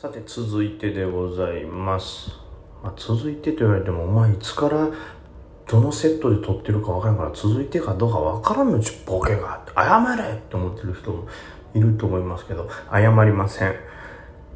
さて続いてでございます、まあ、続いてと言われてもお前いつからどのセットで撮ってるか分からんから続いてかどうか分からんのちボケが謝れって思ってる人もいると思いますけど謝りません。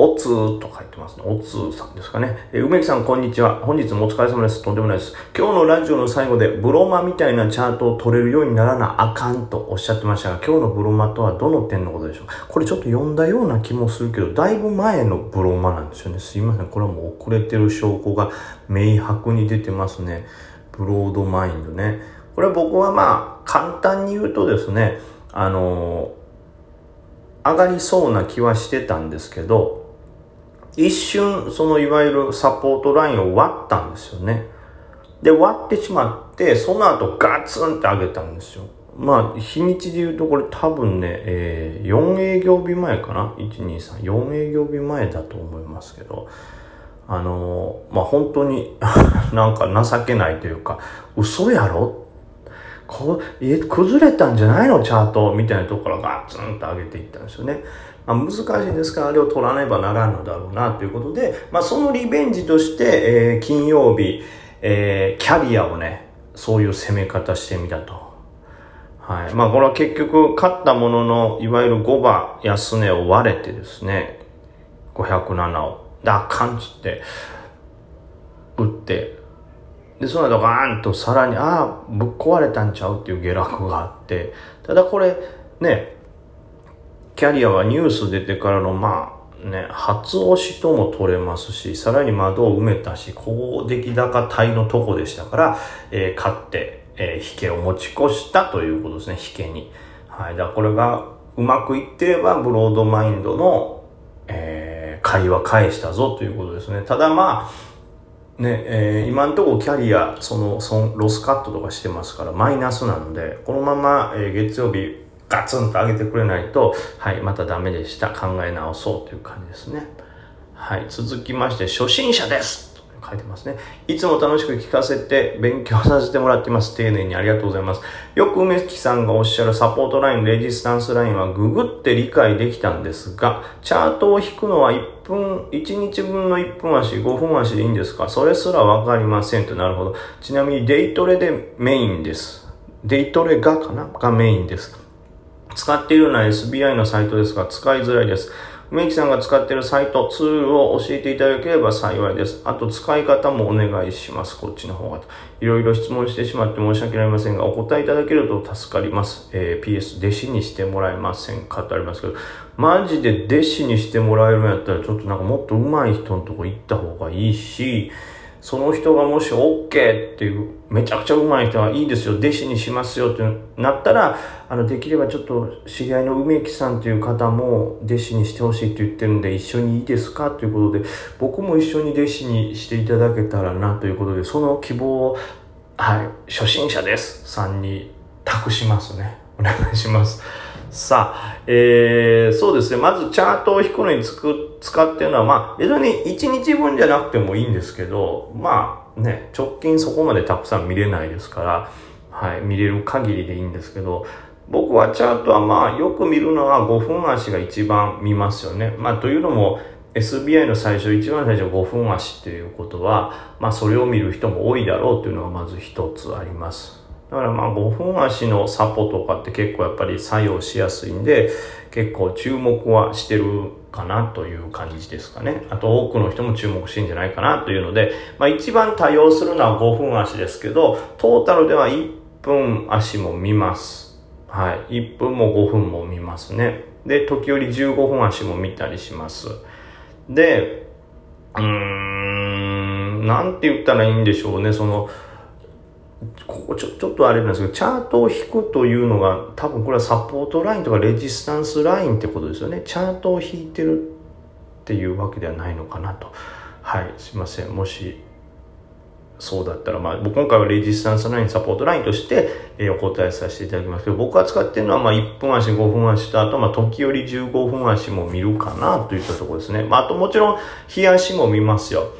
おつーと書いてますね。おつーさんですかね。えー梅木さん、こんにちは。本日もお疲れ様です。とんでもないです。今日のラジオの最後で、ブロマみたいなチャートを取れるようにならなあかんとおっしゃってましたが、今日のブロマとはどの点のことでしょうこれちょっと読んだような気もするけど、だいぶ前のブロマなんですよね。すいません。これはもう遅れてる証拠が明白に出てますね。ブロードマインドね。これ僕はまあ、簡単に言うとですね、あのー上がりそうな気はしてたんですけど、一瞬、そのいわゆるサポートラインを割ったんですよね。で、割ってしまって、その後ガツンって上げたんですよ。まあ、日にちで言うとこれ多分ね、えー、4営業日前かな ?1、2、3、4営業日前だと思いますけど、あのーまあ本当に なんか情けないというか、嘘やろ？こう、え、崩れたんじゃないの？チャートみたいなところからガツンと上げていったんですよね。まあ、難しいですから、あれを取らねばならんのだろうなということで、まあそのリベンジとして、えー金曜日、えーキャリアをね、そういう攻め方してみたと。はい。まあこれは結局、勝ったものの、いわゆる5番安値を割れてですね、507を、で、あかんつって、打って、で、その後ガーンとさらに、ああ、ぶっ壊れたんちゃうっていう下落があって、ただこれ、ね、キャリアはニュース出てからの、まあ、ね、初押しとも取れますし、さらに窓を埋めたし、こう出来高帯のとこでしたから、えー勝って、えー引けを持ち越したということですね、引けに。はい。だからこれがうまくいってれば、ブロードマインドの、えー、買いは返したぞということですね。ただまあ、ね、えー今のところキャリア、その、損、ロスカットとかしてますから、マイナスなので、このまま、え月曜日、ガツンと上げてくれないと、はい、またダメでした。考え直そうという感じですね。はい、続きまして、初心者です書いてますね。いつも楽しく聞かせて、勉強させてもらってます。丁寧にありがとうございます。よく梅木さんがおっしゃるサポートライン、レジスタンスラインはググって理解できたんですが、チャートを引くのは1分、1日分の1分足、5分足でいいんですか？それすらわかりませんと。なるほど。ちなみにデイトレでメインです。デイトレがかな？がメインです。使っているのは SBI のサイトですが使いづらいです。梅木さんが使っているサイト、ツールを教えていただければ幸いです。あと使い方もお願いします。こっちの方が。いろいろ質問してしまって申し訳ありませんが、お答えいただけると助かります。えー PS、弟子にしてもらえませんかとありますけど、マジで弟子にしてもらえるんやったら、ちょっとなんかもっと上手い人のとこ行った方がいいし、その人がもし OK っていう、めちゃくちゃ上手い人はいいですよ、弟子にしますよってなったら、あの、できればちょっと知り合いの梅木さんという方も弟子にしてほしいって言ってるんで、一緒にいいですかということで、僕も一緒に弟子にしていただけたらなということで、その希望を、はい、初心者です。さんに託しますね。お願いします。さあ、えー、そうですね。まずチャートを引くのにつく使ってるのは、まあ、別に1日分じゃなくてもいいんですけど、まあね、直近そこまでたくさん見れないですから、はい、見れる限りでいいんですけど、僕はチャートはまあ、よく見るのは5分足が一番見ますよね。まあ、というのも、SBI の最初、一番最初5分足っていうことは、まあ、それを見る人も多いだろうというのがまず一つあります。だからまあ5分足のサポとかって結構やっぱり作用しやすいんで、結構注目はしてるかなという感じですかね。あと多くの人も注目してんじゃないかなというので、まあ一番多用するのは5分足ですけど、トータルでは1分足も見ます。はい。1分も5分も見ますね。で、時折15分足も見たりします。で、うーん、なんて言ったらいいんでしょうね、その、ここちょちょっとあれなんですけど、チャートを引くというのが、多分これはサポートラインとかレジスタンスラインってことですよね。チャートを引いてるっていうわけではないのかなと。はい、すいません。もし、そうだったら、まあ、僕今回はレジスタンスライン、サポートラインとして、えーお答えさせていただきますけど、僕が使ってるのは、まあ、1分足、5分足と、あと、まあ、時折15分足も見るかなといったところですね。まあ、あともちろん、日足も見ますよ。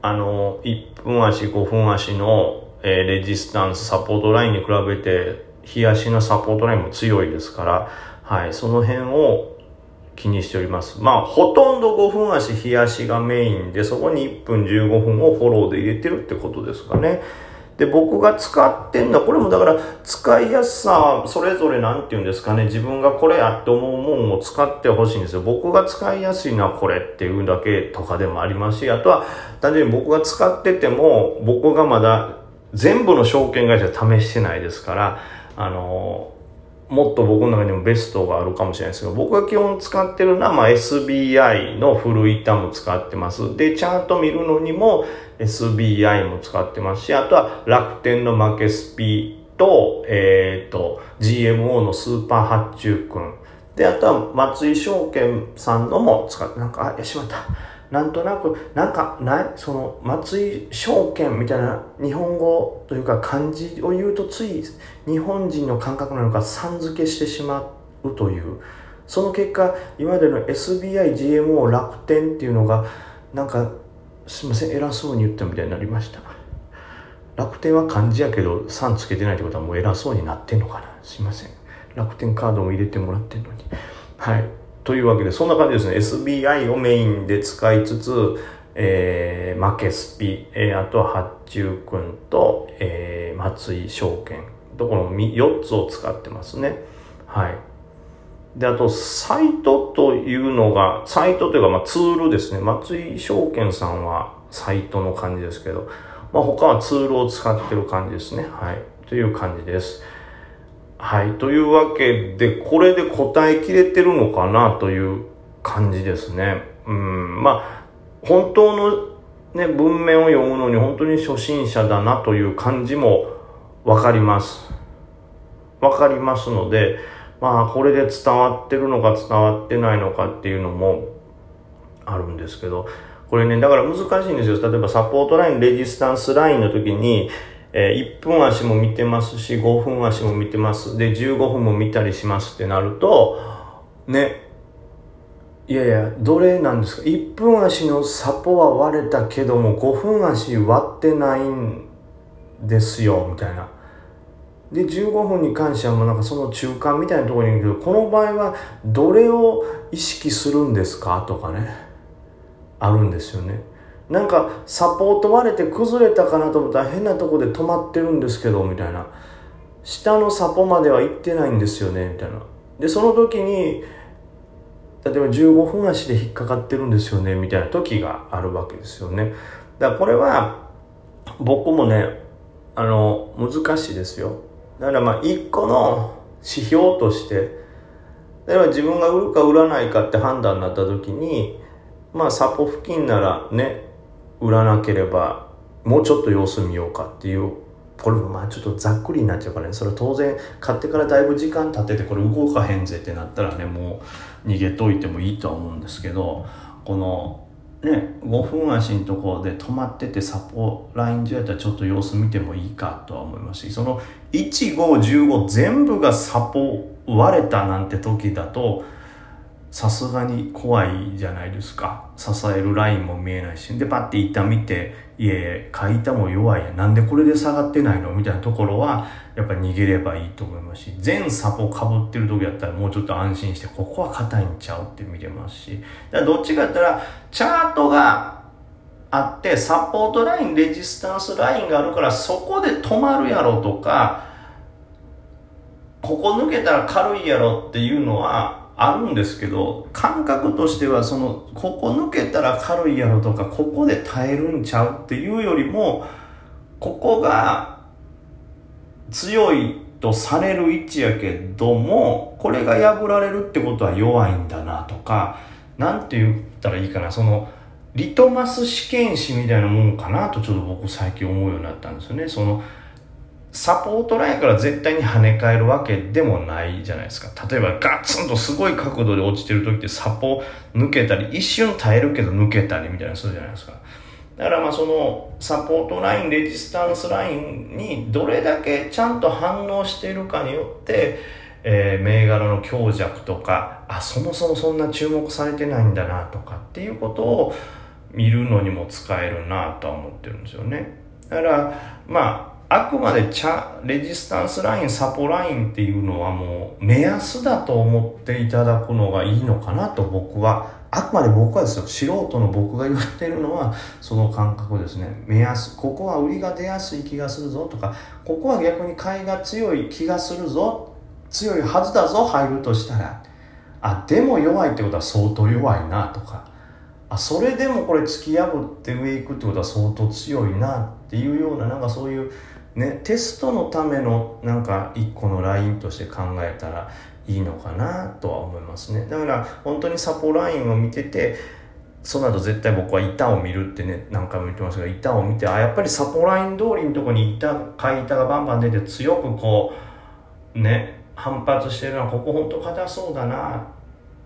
あの、1分足、5分足の、えーレジスタンス、サポートラインに比べて、日足のサポートラインも強いですから、はい、その辺を気にしております。まあ、ほとんど5分足、冷やしがメインで、そこに1分15分をフォローで入れてるってことですかね。で、僕が使ってんのは、これもだから使いやすさ、それぞれなんて言うんですかね、自分がこれやって思うもんを使ってほしいんですよ。僕が使いやすいのはこれっていうだけとかでもありますし、あとは単純に僕が使ってても、僕がまだ全部の証券会社試してないですから、あのもっと僕の中にもベストがあるかもしれないですけど、僕が基本使ってるのは、まあ、SBI のフル板も使ってます。で、チャート見るのにも SBI も使ってますし、あとは楽天の負けスピと、えっ、ー、と、GMO のスーパー発注くん。で、あとは松井証券さんのも使って、なんか、あ、しまった。なんとなく、なんか、ない？その、松井証券みたいな日本語というか漢字を言うとつい日本人の感覚なのか、さん付けしてしまうという。その結果、今までの SBI、GMO、楽天っていうのが、なんか、すいません、偉そうに言ったみたいになりました。楽天は漢字やけど、さんつけてないってことはもう偉そうになってんのかな？すいません。楽天カードも入れてもらってんのに。はい。というわけで、そんな感じですね。SBI をメインで使いつつ、えー、負けスピ、えー、あとは発注くんと、えー、松井証券とこの4つを使ってますね。はい。で、あと、サイトというのが、サイトというか、まあ、ツールですね。松井証券さんはサイトの感じですけど、まあ、他はツールを使ってる感じですね。はい。という感じです。はい。というわけで、これで答えきれてるのかなという感じですね。うん。まあ、本当のね、文面を読むのに本当に初心者だなという感じもわかります。わかりますので、まあ、これで伝わってるのか伝わってないのかっていうのもあるんですけど、これね、だから難しいんですよ。例えばサポートライン、レジスタンスラインの時に、えー、1分足も見てますし、5分足も見てます。で、15分も見たりしますってなると、ね、いやいや、どれなんですか ?1 分足のサポは割れたけども、5分足割ってないんですよ、みたいな。で、15分に関してはもうなんかその中間みたいなところにいるけど、この場合はどれを意識するんですか？とかね、あるんですよね。なんかサポート割れて崩れたかなと思ったら変なとこで止まってるんですけどみたいな。下のサポまでは行ってないんですよねみたいな。でその時に例えば15分足で引っかかってるんですよねみたいな時があるわけですよね。だからこれは僕もねあの難しいですよ。だからまあ一個の指標として例えば自分が売るか売らないかって判断になった時にまあサポ付近ならね売らなければもうちょっと様子見ようかっていうこれもまあちょっとざっくりになっちゃうからね。それ当然買ってからだいぶ時間経っててこれ動かへんぜってなったらねもう逃げといてもいいとは思うんですけどこのね5分足のところで止まっててサポライン上やったらちょっと様子見てもいいかとは思いますしその1515全部がサポ割れたなんて時だとさすがに怖いじゃないですか。支えるラインも見えないし。で、パッて板見て、いえ、書いたも弱いや。なんでこれで下がってないの？みたいなところは、やっぱ逃げればいいと思いますし、全サポ被ってる時やったらもうちょっと安心して、ここは硬いんちゃうって見れますし。だからどっちかやったら、チャートがあって、サポートライン、レジスタンスラインがあるから、そこで止まるやろとか、ここ抜けたら軽いやろっていうのは、あるんですけど感覚としてはそのここ抜けたら軽いやろとかここで耐えるんちゃうっていうよりもここが強いとされる位置やけどもこれが破られるってことは弱いんだなとかなんて言ったらいいかなそのリトマス試験紙みたいなもんかなとちょっと僕最近思うようになったんですよね。そのサポートラインから絶対に跳ね返るわけでもないじゃないですか。例えばガツンとすごい角度で落ちてる時ってサポ抜けたり、一瞬耐えるけど抜けたりみたいなするじゃないですか。だからまあそのサポートライン、レジスタンスラインにどれだけちゃんと反応しているかによって、えー、銘柄の強弱とか、あ、そもそもそんな注目されてないんだなとかっていうことを見るのにも使えるなとは思ってるんですよね。だから、まあ、あくまでチャレジスタンスラインサポラインっていうのはもう目安だと思っていただくのがいいのかなと僕はあくまで僕はですよ素人の僕が言ってるのはその感覚ですね。目安ここは売りが出やすい気がするぞとかここは逆に買いが強い気がするぞ強いはずだぞ入るとしたらあでも弱いってことは相当弱いなとかあそれでもこれ突き破って上行くってことは相当強いなっていうようななんかそういうねテストのためのなんか一個のラインとして考えたらいいのかなとは思いますね。だから本当にサポラインを見ててその後絶対僕は板を見るってね何回も言ってますが板を見てあやっぱりサポライン通りのとこに板買い板がバンバン出て強くこうね反発してるのはここ本当硬そうだなっ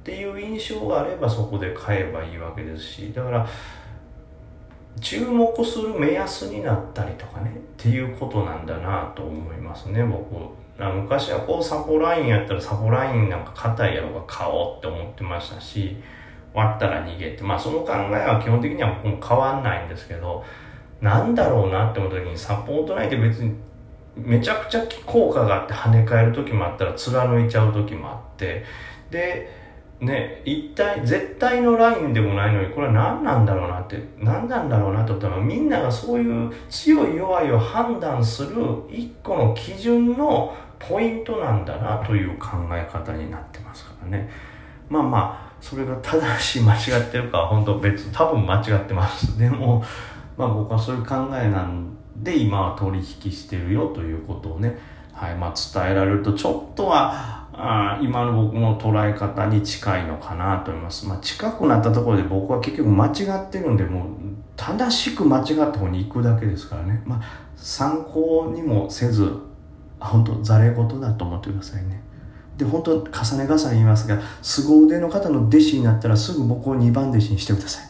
ていう印象があればそこで買えばいいわけですしだから注目する目安になったりとかねっていうことなんだなと思いますね僕。昔はこうサポラインやったらサポラインなんか硬いやろが買おうって思ってましたし割ったら逃げてまあその考えは基本的にはもう変わんないんですけどなんだろうなって思った時にサポートラインって別にめちゃくちゃ効果があって跳ね返る時もあったら貫いちゃう時もあってでね一体絶対のラインでもないのにこれは何なんだろうなって何なんだろうなと思ったらみんながそういう強い弱いを判断する一個の基準のポイントなんだなという考え方になってますからね。まあまあそれが正しい間違ってるかは本当別多分間違ってます。でもまあ僕はそういう考えなんで今は取引してるよということをねはいまあ伝えられるとちょっとはあ今の僕の捉え方に近いのかなと思います。まあ、近くなったところで僕は結局間違ってるんで、もう正しく間違った方に行くだけですからね。まあ、参考にもせず、本当ざれ言だと思ってくださいね。で、本当重ね重ね言いますが、凄腕の方の弟子になったらすぐ僕を2番弟子にしてください。